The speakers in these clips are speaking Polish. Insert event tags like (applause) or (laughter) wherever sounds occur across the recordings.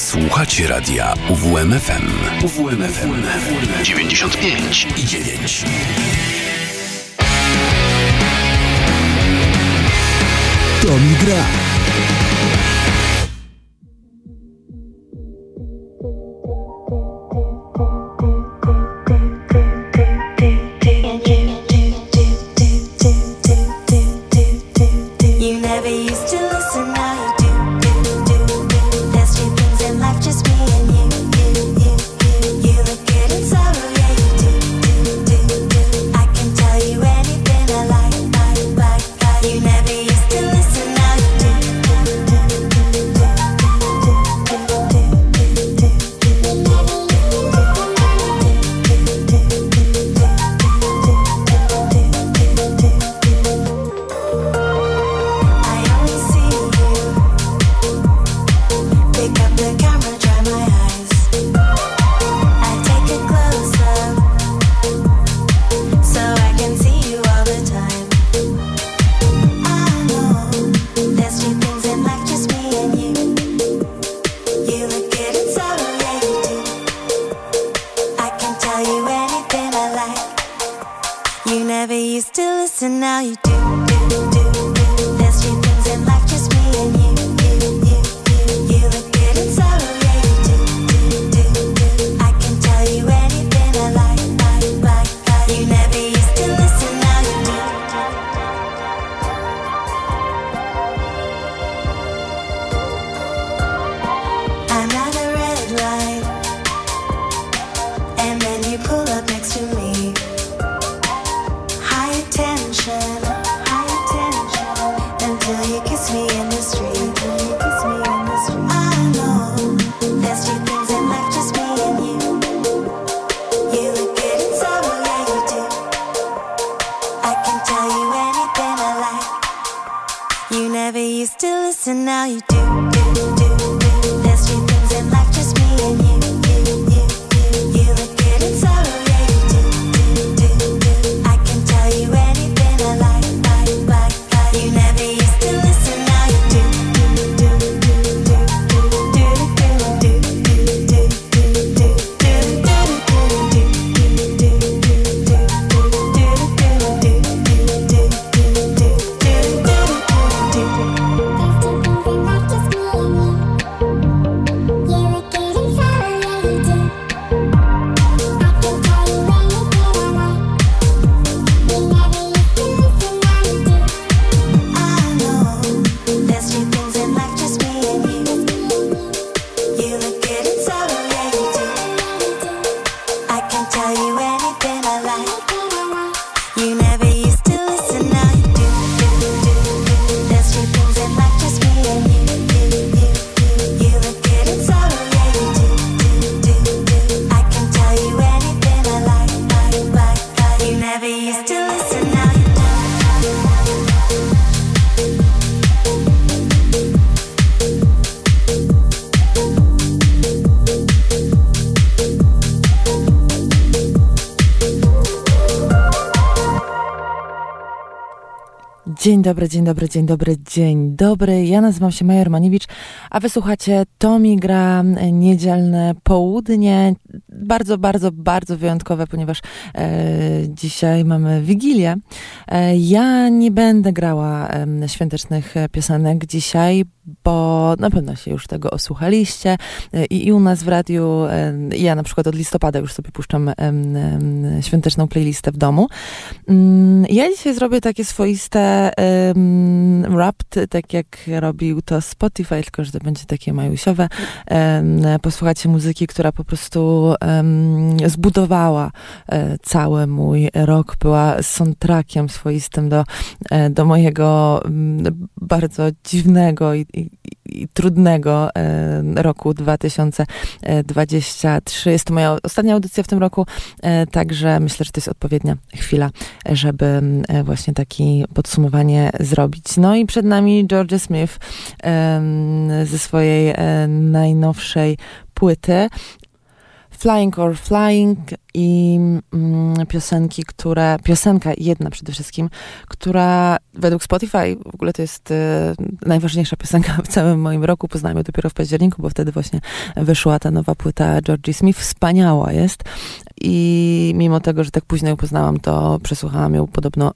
Słuchacie radia UWMFM. UWMFM 95 i 9. To mi gra. Dzień dobry, dzień dobry, dzień dobry, dzień dobry. Ja nazywam się Maja Romaniewicz, a wysłuchacie Tomi gra niedzielne południe. Bardzo, bardzo, bardzo wyjątkowe, ponieważ e, dzisiaj mamy Wigilię. E, ja nie będę grała e, świątecznych piosenek dzisiaj, bo na pewno się już tego osłuchaliście e, i, i u nas w radiu, e, ja na przykład od listopada już sobie puszczam świąteczną playlistę w domu. Mm, ja dzisiaj zrobię takie swoiste wrapped, tak jak robił to Spotify, tylko że to będzie takie majusiowe. Posłuchacie muzyki, która po prostu zbudowała e, cały mój rok, była soundtrackiem swoistym do, do mojego mm, bardzo dziwnego i, i, i trudnego e, roku 2023. Jest to moja ostatnia audycja w tym roku, e, także myślę, że to jest odpowiednia chwila, żeby e, właśnie takie podsumowanie zrobić. No i przed nami George Smith ze swojej najnowszej płyty. Flying or Flying i mm, piosenki, które, piosenka jedna przede wszystkim, która według Spotify w ogóle to jest y, najważniejsza piosenka w całym moim roku. Poznałem ją dopiero w październiku, bo wtedy właśnie wyszła ta nowa płyta Georgie Smith. Wspaniała jest i mimo tego, że tak późno ją poznałam, to przesłuchałam ją podobno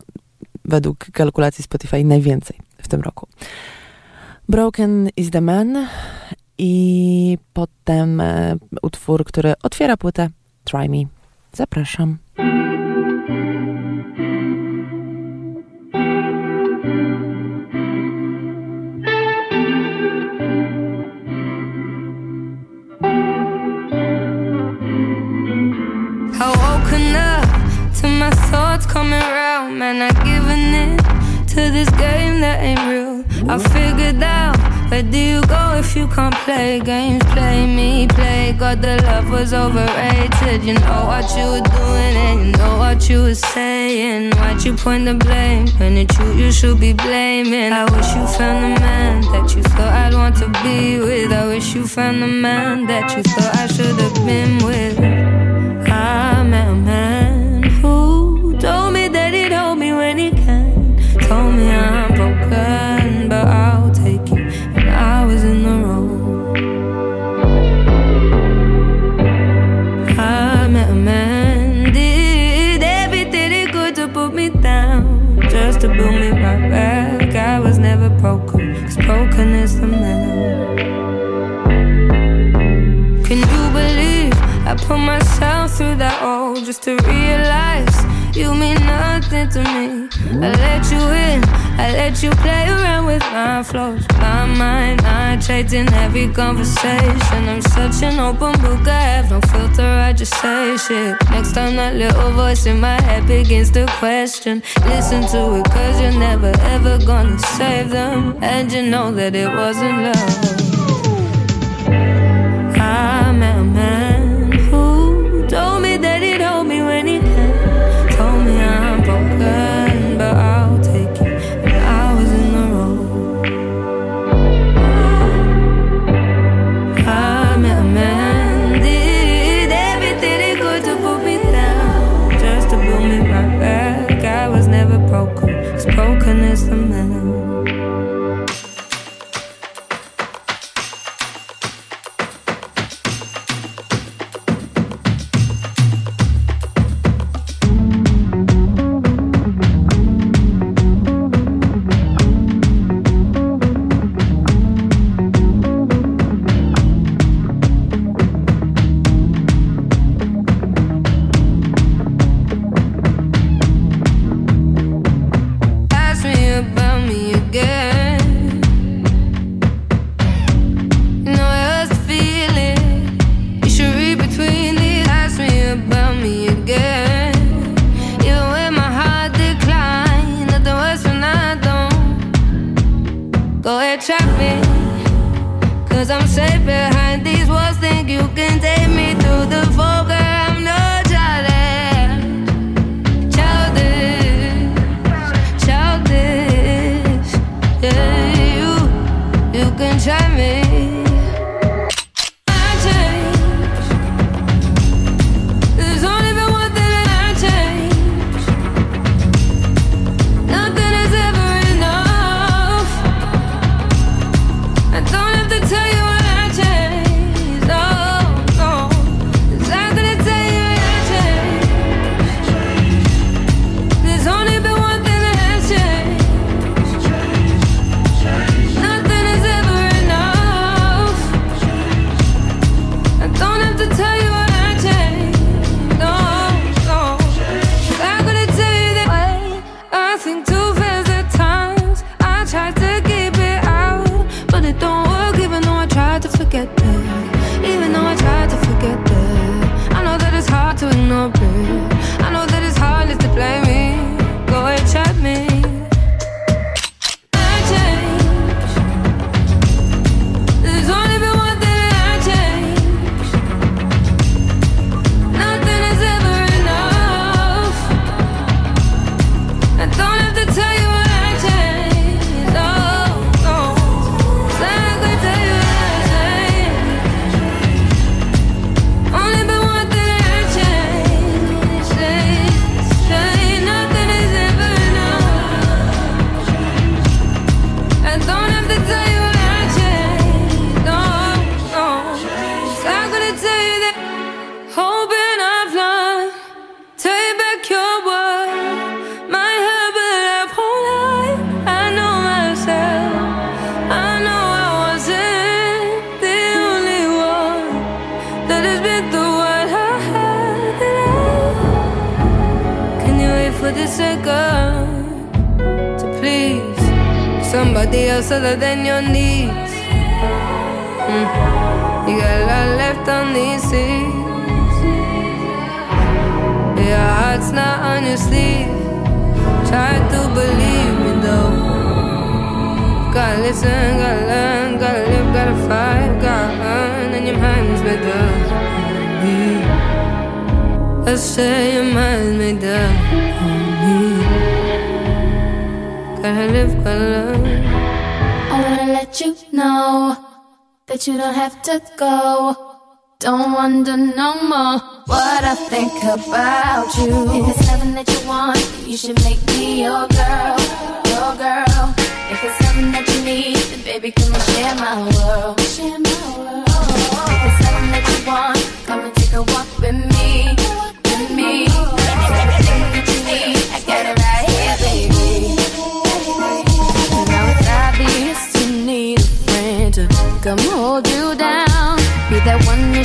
według kalkulacji Spotify najwięcej w tym roku. Broken is the Man i potem e, utwór, który otwiera płytę Try Me. Zapraszam. my thoughts coming round, man. I giving in to this game that ain't real. I figured out where do you go if you can't play games? Play me, play God. The love was overrated. You know what you were doing and you know what you were saying. Why'd you point the blame when it's you you should be blaming? I wish you found the man that you thought I'd want to be with. I wish you found the man that you thought I should have been with. I met a man is the. Can you believe I put myself through that all just to realize you mean nothing to me? I let you in, I let you play around with my flows. My mind, I trade in every conversation. I'm such an open book, I have no filter, I just say shit. Next time that little voice in my head begins to question, listen to it, cause you're never ever gonna save them. And you know that it wasn't love. Have to go. Don't wonder no more what I think about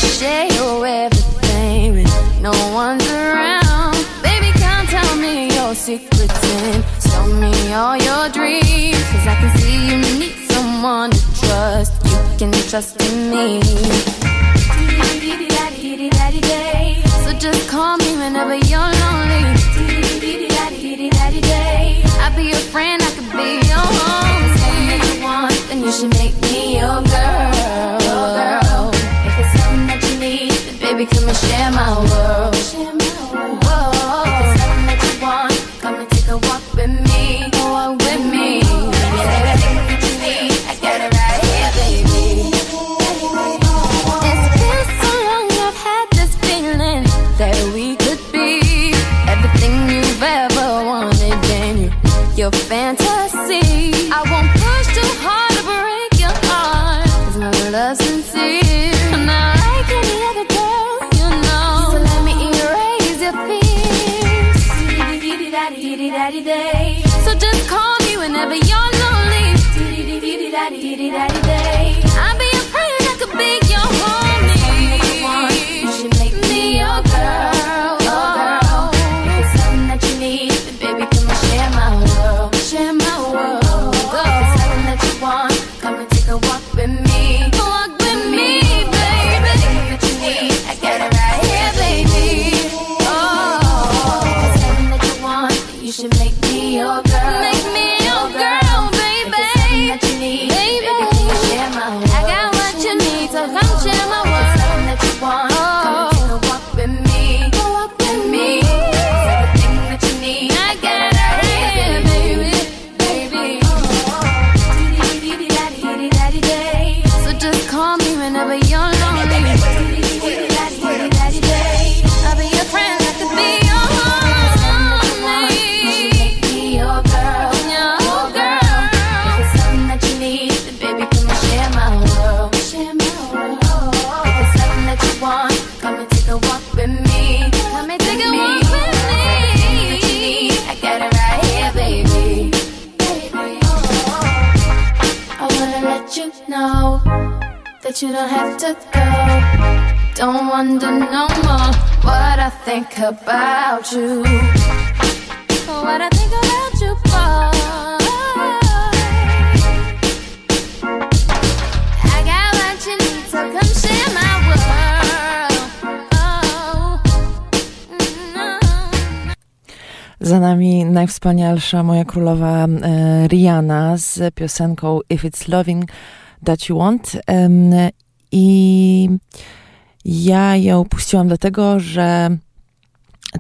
share your everything when no one's around. Baby, come tell me your secrets and me all your dreams. Cause I can see you need someone to trust. You can trust in me. So just call me whenever you're lonely. I'll be your friend, I could be your home. That you want, then you should make me your girl. If baby, come and share my world. You should make me your girl. Oh, There's something that you need. Baby, can I share my world? Share my world. There's oh, something that you want, then you need. I get it right here, baby. There's something that you want. You should make me your girl. Make me your girl, baby. If it's something that you need, that you don't have to go. Don't wonder no more what I think about you. What I think about you, boy. Za nami najwspanialsza moja królowa e, Rihanna z piosenką If It's Loving That You Want. I ja ją puściłam dlatego, że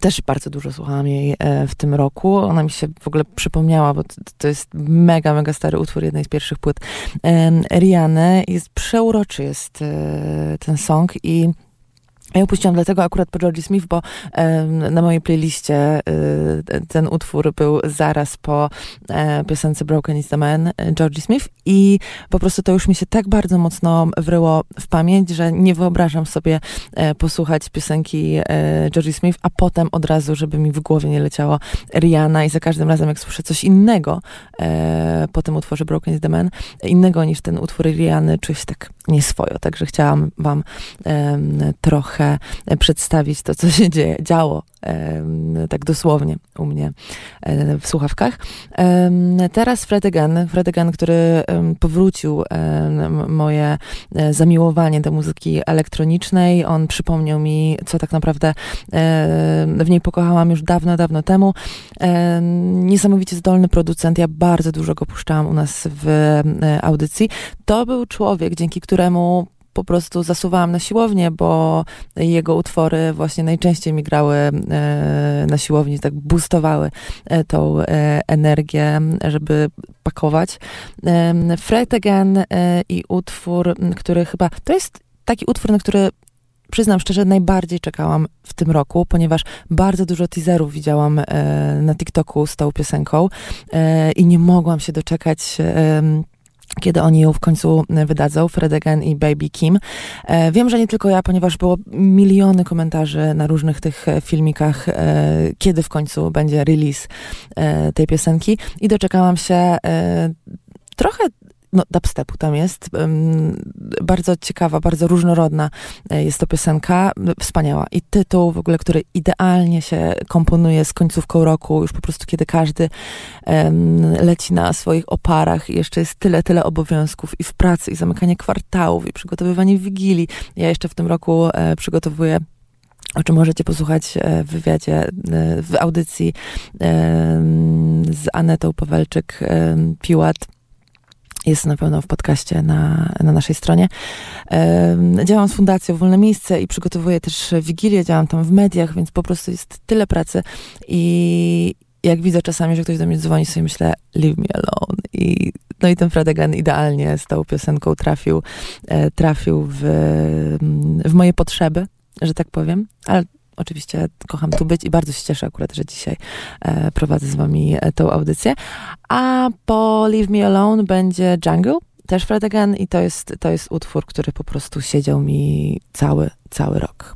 też bardzo dużo słuchałam jej e, w tym roku. Ona mi się w ogóle przypomniała, bo to, jest mega, mega stary utwór jednej z pierwszych płyt Riany. Jest przeuroczy jest e, ten song i ja ją puściłam dlatego akurat po Georgie Smith, bo em, na mojej playliście e, ten utwór był zaraz po e, piosence Broken is the Man e, Georgie Smith i po prostu to już mi się tak bardzo mocno wryło w pamięć, że nie wyobrażam sobie e, posłuchać piosenki e, Georgie Smith, a potem od razu, żeby mi w głowie nie leciało Rihanna i za każdym razem, jak słyszę coś innego e, po tym utworze Broken is the Man, innego niż ten utwór Rihanny, czuję się tak nieswojo, także chciałam wam trochę trochę przedstawić to, co się dzieje, działo tak dosłownie u mnie w słuchawkach. Teraz Fred Again, Fred Again, który powrócił moje zamiłowanie do muzyki elektronicznej. On przypomniał mi, co tak naprawdę w niej pokochałam już dawno, dawno temu. Niesamowicie zdolny producent. Ja bardzo dużo go puszczałam u nas w audycji. To był człowiek, dzięki któremu po prostu zasuwałam na siłownię, bo jego utwory właśnie najczęściej mi grały e, na siłowni, tak boostowały e, tą e, energię, żeby pakować. Fred Again i utwór, który chyba, to jest taki utwór, na który przyznam szczerze, najbardziej czekałam w tym roku, ponieważ bardzo dużo teaserów widziałam na TikToku z tą piosenką i nie mogłam się doczekać kiedy oni ją w końcu e, wydadzą, Fred Again i Baby Kim. E, wiem, że nie tylko ja, ponieważ było miliony komentarzy na różnych tych e, filmikach, kiedy w końcu będzie release tej piosenki i doczekałam się trochę no, dubstepu tam jest. Bardzo ciekawa, bardzo różnorodna e, jest to piosenka. Wspaniała. I tytuł w ogóle, który idealnie się komponuje z końcówką roku, już po prostu kiedy każdy leci na swoich oparach i jeszcze jest tyle, tyle obowiązków i w pracy, i zamykanie kwartałów, i przygotowywanie wigilii. Ja jeszcze w tym roku e, przygotowuję o czym możecie posłuchać e, w wywiadzie, w audycji z Anetą Pawelczyk-Piłat jest na pewno w podcaście na, na naszej stronie. Działam z Fundacją Wolne Miejsce i przygotowuję też Wigilię, działam tam w mediach, więc po prostu jest tyle pracy i jak widzę czasami, że ktoś do mnie dzwoni, sobie myślę, leave me alone. I, no i ten Fredegan idealnie z tą piosenką trafił, e, trafił w, w moje potrzeby, że tak powiem, ale oczywiście kocham tu być i bardzo się cieszę akurat, że dzisiaj e, prowadzę z wami e, tą audycję. A po Leave Me Alone będzie Jungle, też Fred Again i to jest, to jest utwór, który po prostu siedział mi cały, cały rok.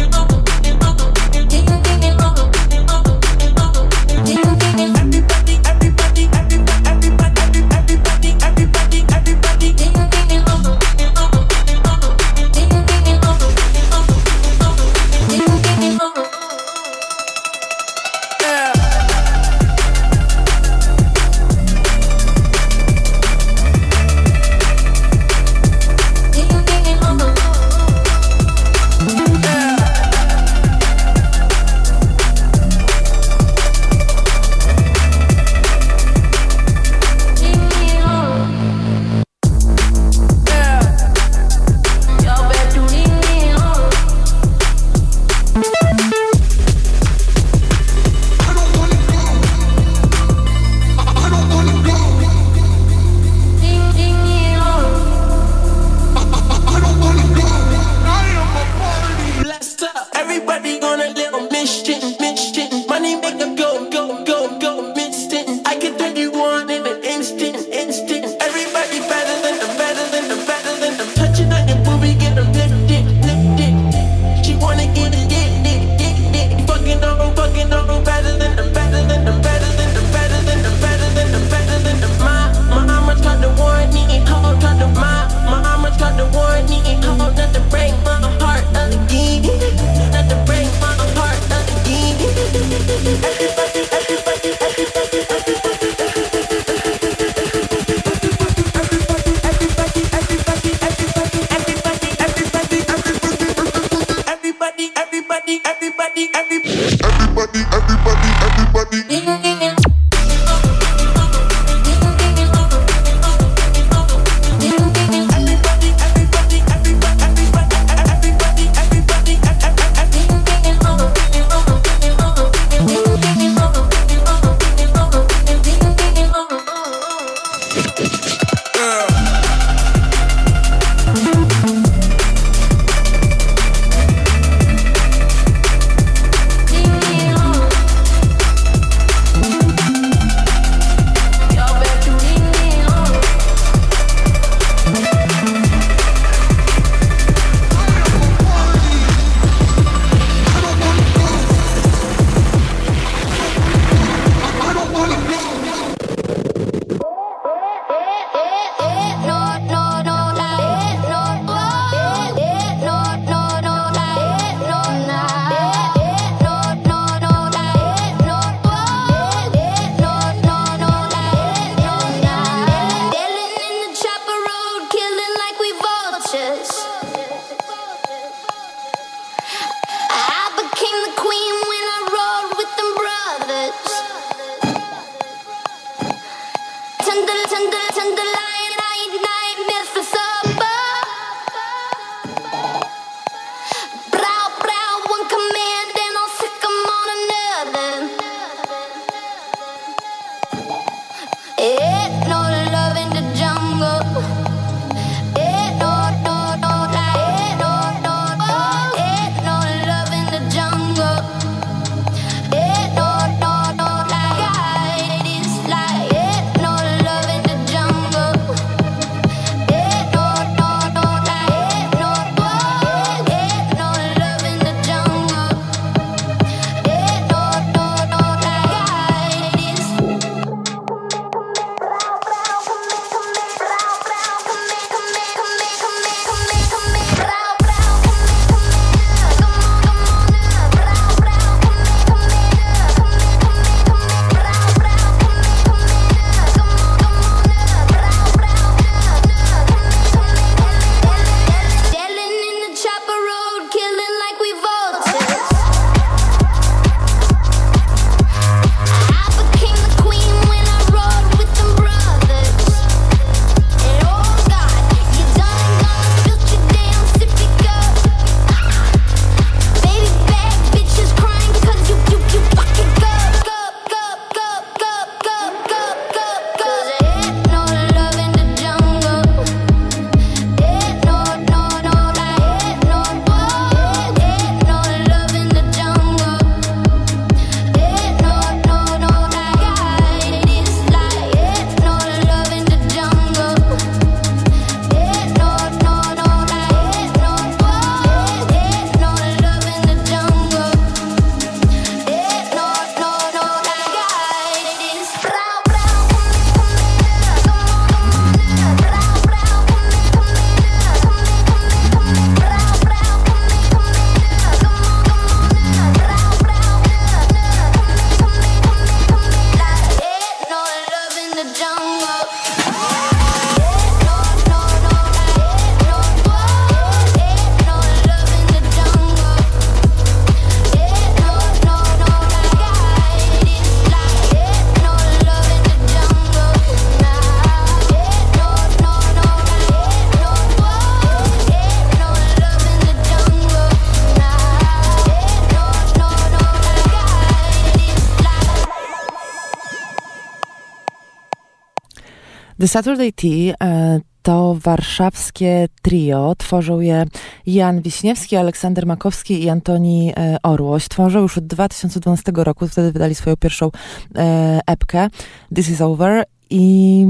The Saturday Tea e, to warszawskie trio. Tworzą je Jan Wiśniewski, Aleksander Makowski i Antoni e, Orłoś. Tworzą już od 2012 roku, wtedy wydali swoją pierwszą e, epkę This is Over i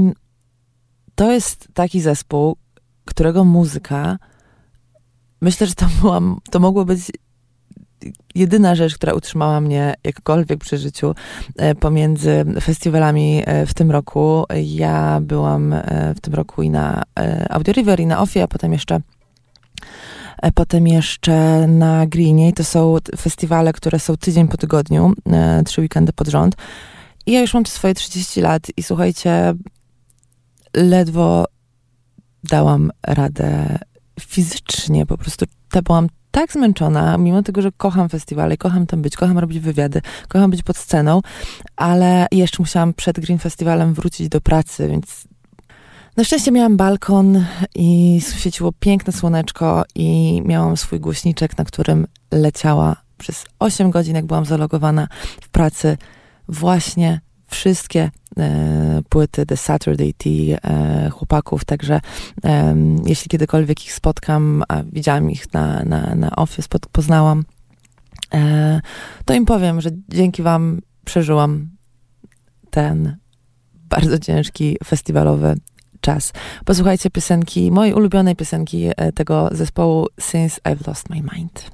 to jest taki zespół, którego muzyka myślę, że to, była, to mogło być jedyna rzecz, która utrzymała mnie jakkolwiek przy życiu e, pomiędzy festiwalami e, w tym roku. Ja byłam e, w tym roku i na Audio River, i na Ofie, a potem jeszcze Potem jeszcze na Greenie. To są festiwale, które są tydzień po tygodniu, trzy weekendy pod rząd. I ja już mam swoje 30 lat i słuchajcie, ledwo dałam radę fizycznie, po prostu byłam tak zmęczona, mimo tego, że kocham festiwale, kocham tam być, kocham robić wywiady, kocham być pod sceną, ale jeszcze musiałam przed Green Festivalem wrócić do pracy, więc na szczęście miałam balkon i świeciło piękne słoneczko i miałam swój głośniczek, na którym leciała przez 8 godzin, jak byłam zalogowana w pracy, właśnie wszystkie e, płyty The Saturday Tea e, chłopaków, także e, jeśli kiedykolwiek ich spotkam, a widziałam ich na, na, na Office, poznałam, e, to im powiem, że dzięki wam przeżyłam ten bardzo ciężki festiwalowy czas. Posłuchajcie piosenki, mojej ulubionej piosenki e, tego zespołu Since I've Lost My Mind.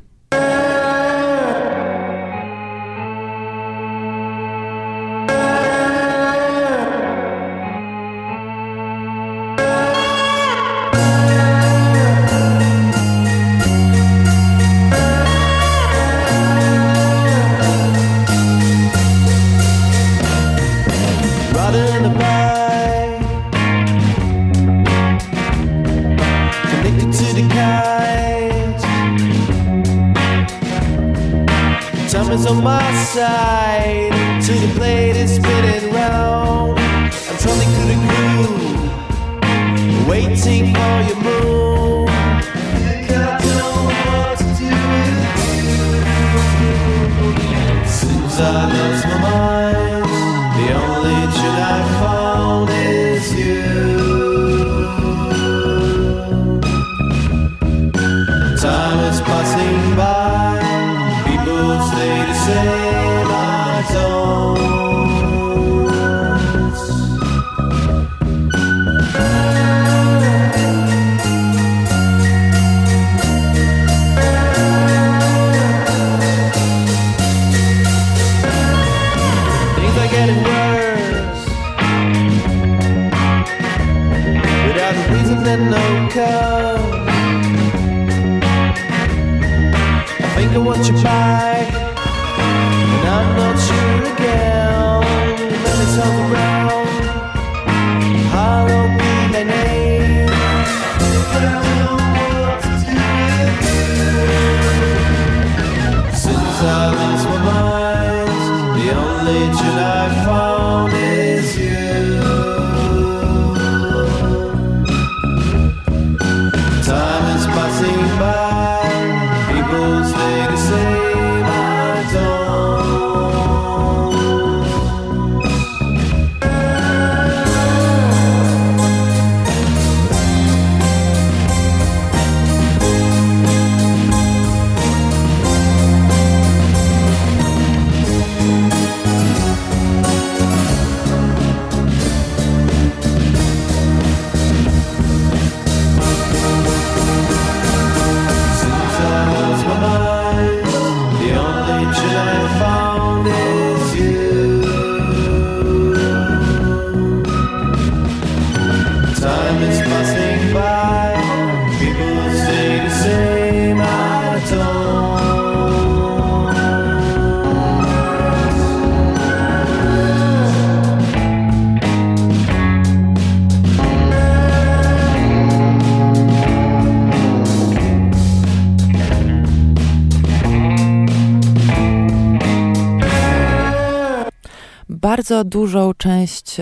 Bardzo dużą część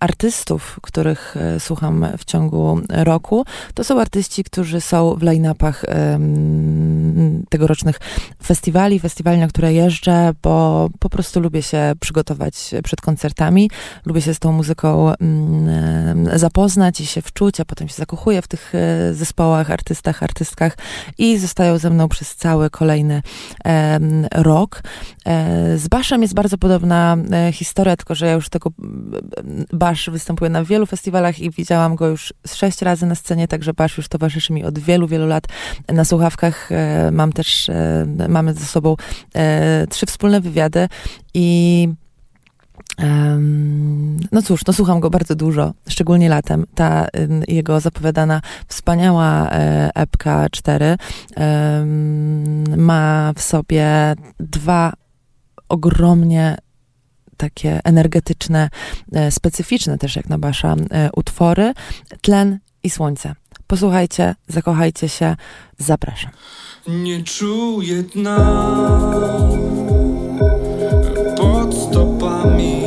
artystów, których e, słucham w ciągu roku, to są artyści, którzy są w line-upach tegorocznych festiwali, festiwali, na które jeżdżę, bo po prostu lubię się przygotować przed koncertami, lubię się z tą muzyką mm, zapoznać i się wczuć, a potem się zakochuję w tych e, zespołach, artystach, artystkach i zostają ze mną przez cały kolejny rok. E, Z Baszem jest bardzo podobna e, historia, tylko że ja już tego mm, Basz występuje na wielu festiwalach i widziałam go już sześć razy na scenie, także Basz już towarzyszy mi od wielu, wielu lat na słuchawkach. E, Mam też, e, mamy ze sobą e, trzy wspólne wywiady i no cóż, no słucham go bardzo dużo, szczególnie latem. Ta jego zapowiadana wspaniała e, epka 4 em, ma w sobie dwa ogromnie takie energetyczne, e, specyficzne też jak na Basza e, utwory, Tlen i Słońce. Posłuchajcie, zakochajcie się, zapraszam. Nie czuję dna pod stopami.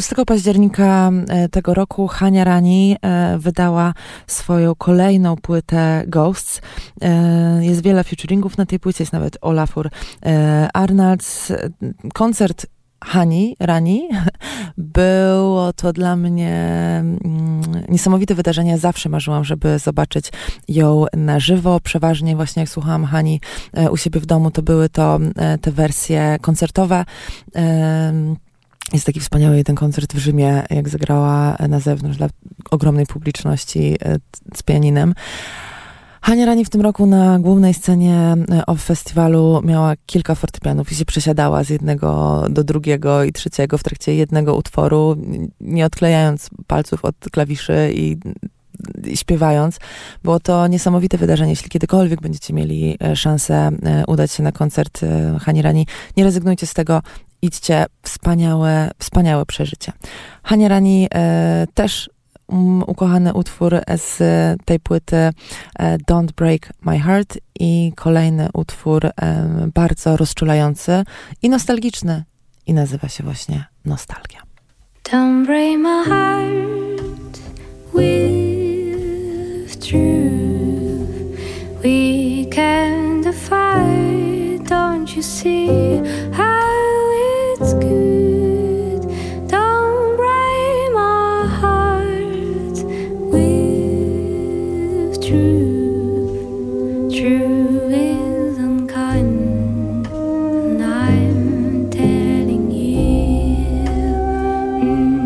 6 października e, tego roku Hania Rani e, wydała swoją kolejną płytę Ghosts. E, jest wiele featuringów na tej płycie, jest nawet Olafur Arnalds. Koncert Hani Rani (laughs) było to dla mnie mm, niesamowite wydarzenie. Zawsze marzyłam, żeby zobaczyć ją na żywo. Przeważnie właśnie jak słuchałam Hani u siebie w domu, to były to te wersje koncertowe. Jest taki wspaniały jeden koncert w Rzymie, jak zagrała na zewnątrz dla ogromnej publiczności e, z pianinem. Hania Rani w tym roku na głównej scenie e, OFF festiwalu miała kilka fortepianów i się przesiadała z jednego do drugiego i trzeciego w trakcie jednego utworu, nie odklejając palców od klawiszy i śpiewając. Było to niesamowite wydarzenie. Jeśli kiedykolwiek będziecie mieli e, szansę udać się na koncert Hani Rani, nie rezygnujcie z tego idźcie, wspaniałe, wspaniałe przeżycie. Hania Rani e, też um, ukochany utwór z tej płyty e, Don't Break My Heart i kolejny utwór e, bardzo rozczulający i nostalgiczny i nazywa się właśnie Nostalgia. Don't break my heart with truth. We can defy, don't you see Mm.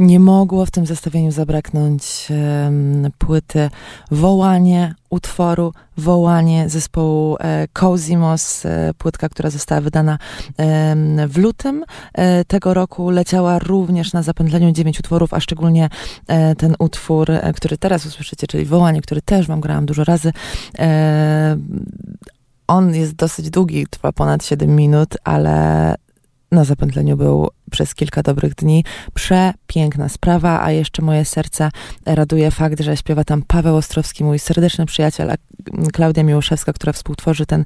Nie mogło w tym zestawieniu zabraknąć płyty Wołanie utworu Wołanie zespołu e, Cozimos, e, płytka, która została wydana w lutym e, tego roku. Leciała również na zapętleniu dziewięć utworów, a szczególnie e, ten utwór, który teraz usłyszycie, czyli Wołanie, który też wam grałam dużo razy. on jest dosyć długi, trwa ponad 7 minut, ale na zapętleniu był przez kilka dobrych dni. Przepiękna sprawa, a jeszcze moje serce raduje fakt, że śpiewa tam Paweł Ostrowski, mój serdeczny przyjaciel, a Klaudia Miłoszewska, która współtworzy ten,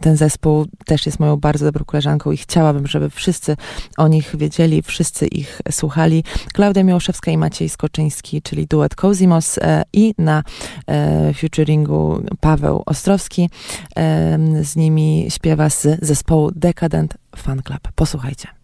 ten zespół, też jest moją bardzo dobrą koleżanką i chciałabym, żeby wszyscy o nich wiedzieli, wszyscy ich słuchali. Klaudia Miłoszewska i Maciej Skoczyński, czyli duet Kozimos e, i na e, featuringu Paweł Ostrowski. Z nimi śpiewa z zespołu Decadent Fan Club. Posłuchajcie.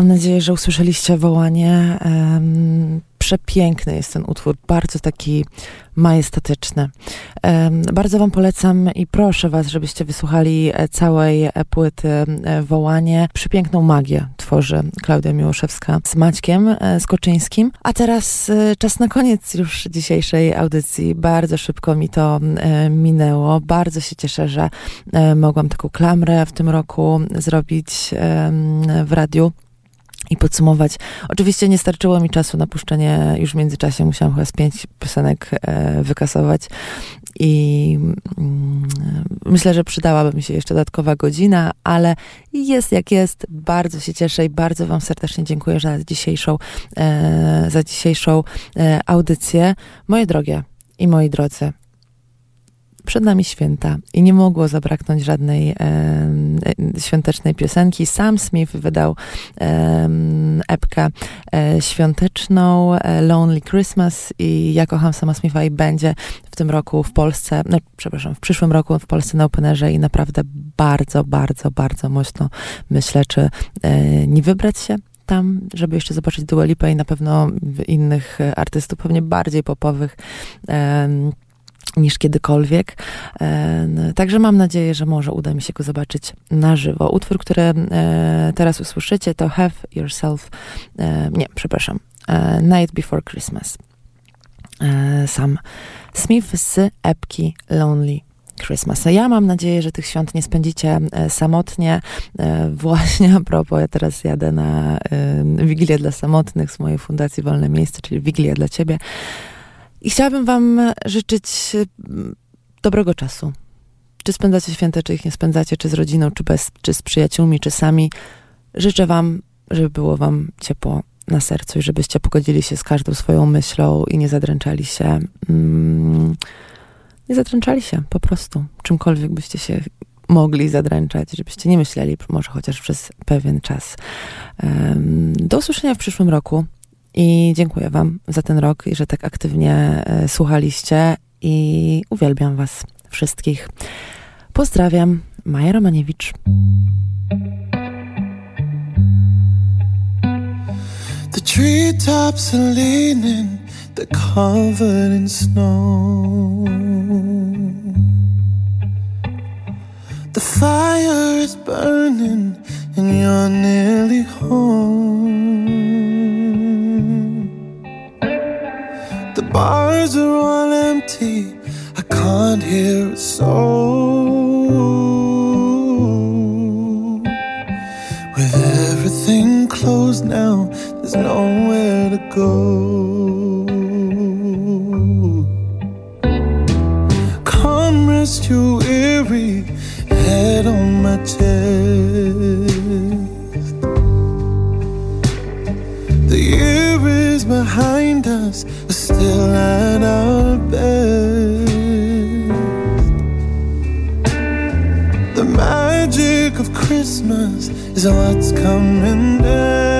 Mam nadzieję, że usłyszeliście wołanie. Przepiękny jest ten utwór, bardzo taki majestatyczny. Bardzo Wam polecam i proszę Was, żebyście wysłuchali e, całej e, płyty e, Wołanie. Przepiękną magię tworzy Klaudia Miłoszewska z Maćkiem Skoczyńskim. A teraz czas na koniec już dzisiejszej audycji. Bardzo szybko mi to minęło. Bardzo się cieszę, że mogłam taką klamrę w tym roku zrobić w radiu i podsumować. Oczywiście nie starczyło mi czasu na puszczenie, już w międzyczasie musiałam chyba z pięć piosenek e, wykasować i mm, myślę, że przydałaby mi się jeszcze dodatkowa godzina, ale jest jak jest. Bardzo się cieszę i bardzo Wam serdecznie dziękuję za dzisiejszą, e, za dzisiejszą e, audycję. Moje drogie i moi drodzy, przed nami święta i nie mogło zabraknąć żadnej e, świątecznej piosenki. Sam Smith wydał e, epkę e, świąteczną e, Lonely Christmas i ja kocham sama Smitha i będzie w tym roku w Polsce, no, przepraszam, w przyszłym roku w Polsce na Openerze i naprawdę bardzo, bardzo, bardzo mocno myślę, czy e, nie wybrać się tam, żeby jeszcze zobaczyć Dua Lipa i na pewno innych artystów, pewnie bardziej popowych niż kiedykolwiek. E, także mam nadzieję, że może uda mi się go zobaczyć na żywo. Utwór, który e, teraz usłyszycie, to Have Yourself, e, nie, przepraszam, Night Before Christmas. Sam Smith z epki Lonely Christmas. Ja mam nadzieję, że tych świąt nie spędzicie samotnie. Właśnie a propos, ja teraz jadę na Wigilię dla Samotnych z mojej Fundacji Wolne Miejsce, czyli Wigilia dla Ciebie. I chciałabym Wam życzyć mm, dobrego czasu. Czy spędzacie święta, czy ich nie spędzacie, czy z rodziną, czy bez, czy z przyjaciółmi, czy sami. Życzę Wam, żeby było Wam ciepło na sercu i żebyście pogodzili się z każdą swoją myślą i nie zadręczali się. Mm, nie zadręczali się po prostu. Czymkolwiek byście się mogli zadręczać, żebyście nie myśleli, może chociaż przez pewien czas. Um, do usłyszenia w przyszłym roku. I dziękuję Wam za ten rok i że tak aktywnie e, słuchaliście i uwielbiam Was wszystkich. Pozdrawiam, Maja Romaniewicz. The treetops are leaning, they're covered in snow. The fire is burning, and you're nearly home. Bars are all empty. I can't hear a soul. With everything closed now, there's nowhere to go. Come rest your weary head on my chest. The year is behind us still at our best. The magic of Christmas is what's coming next.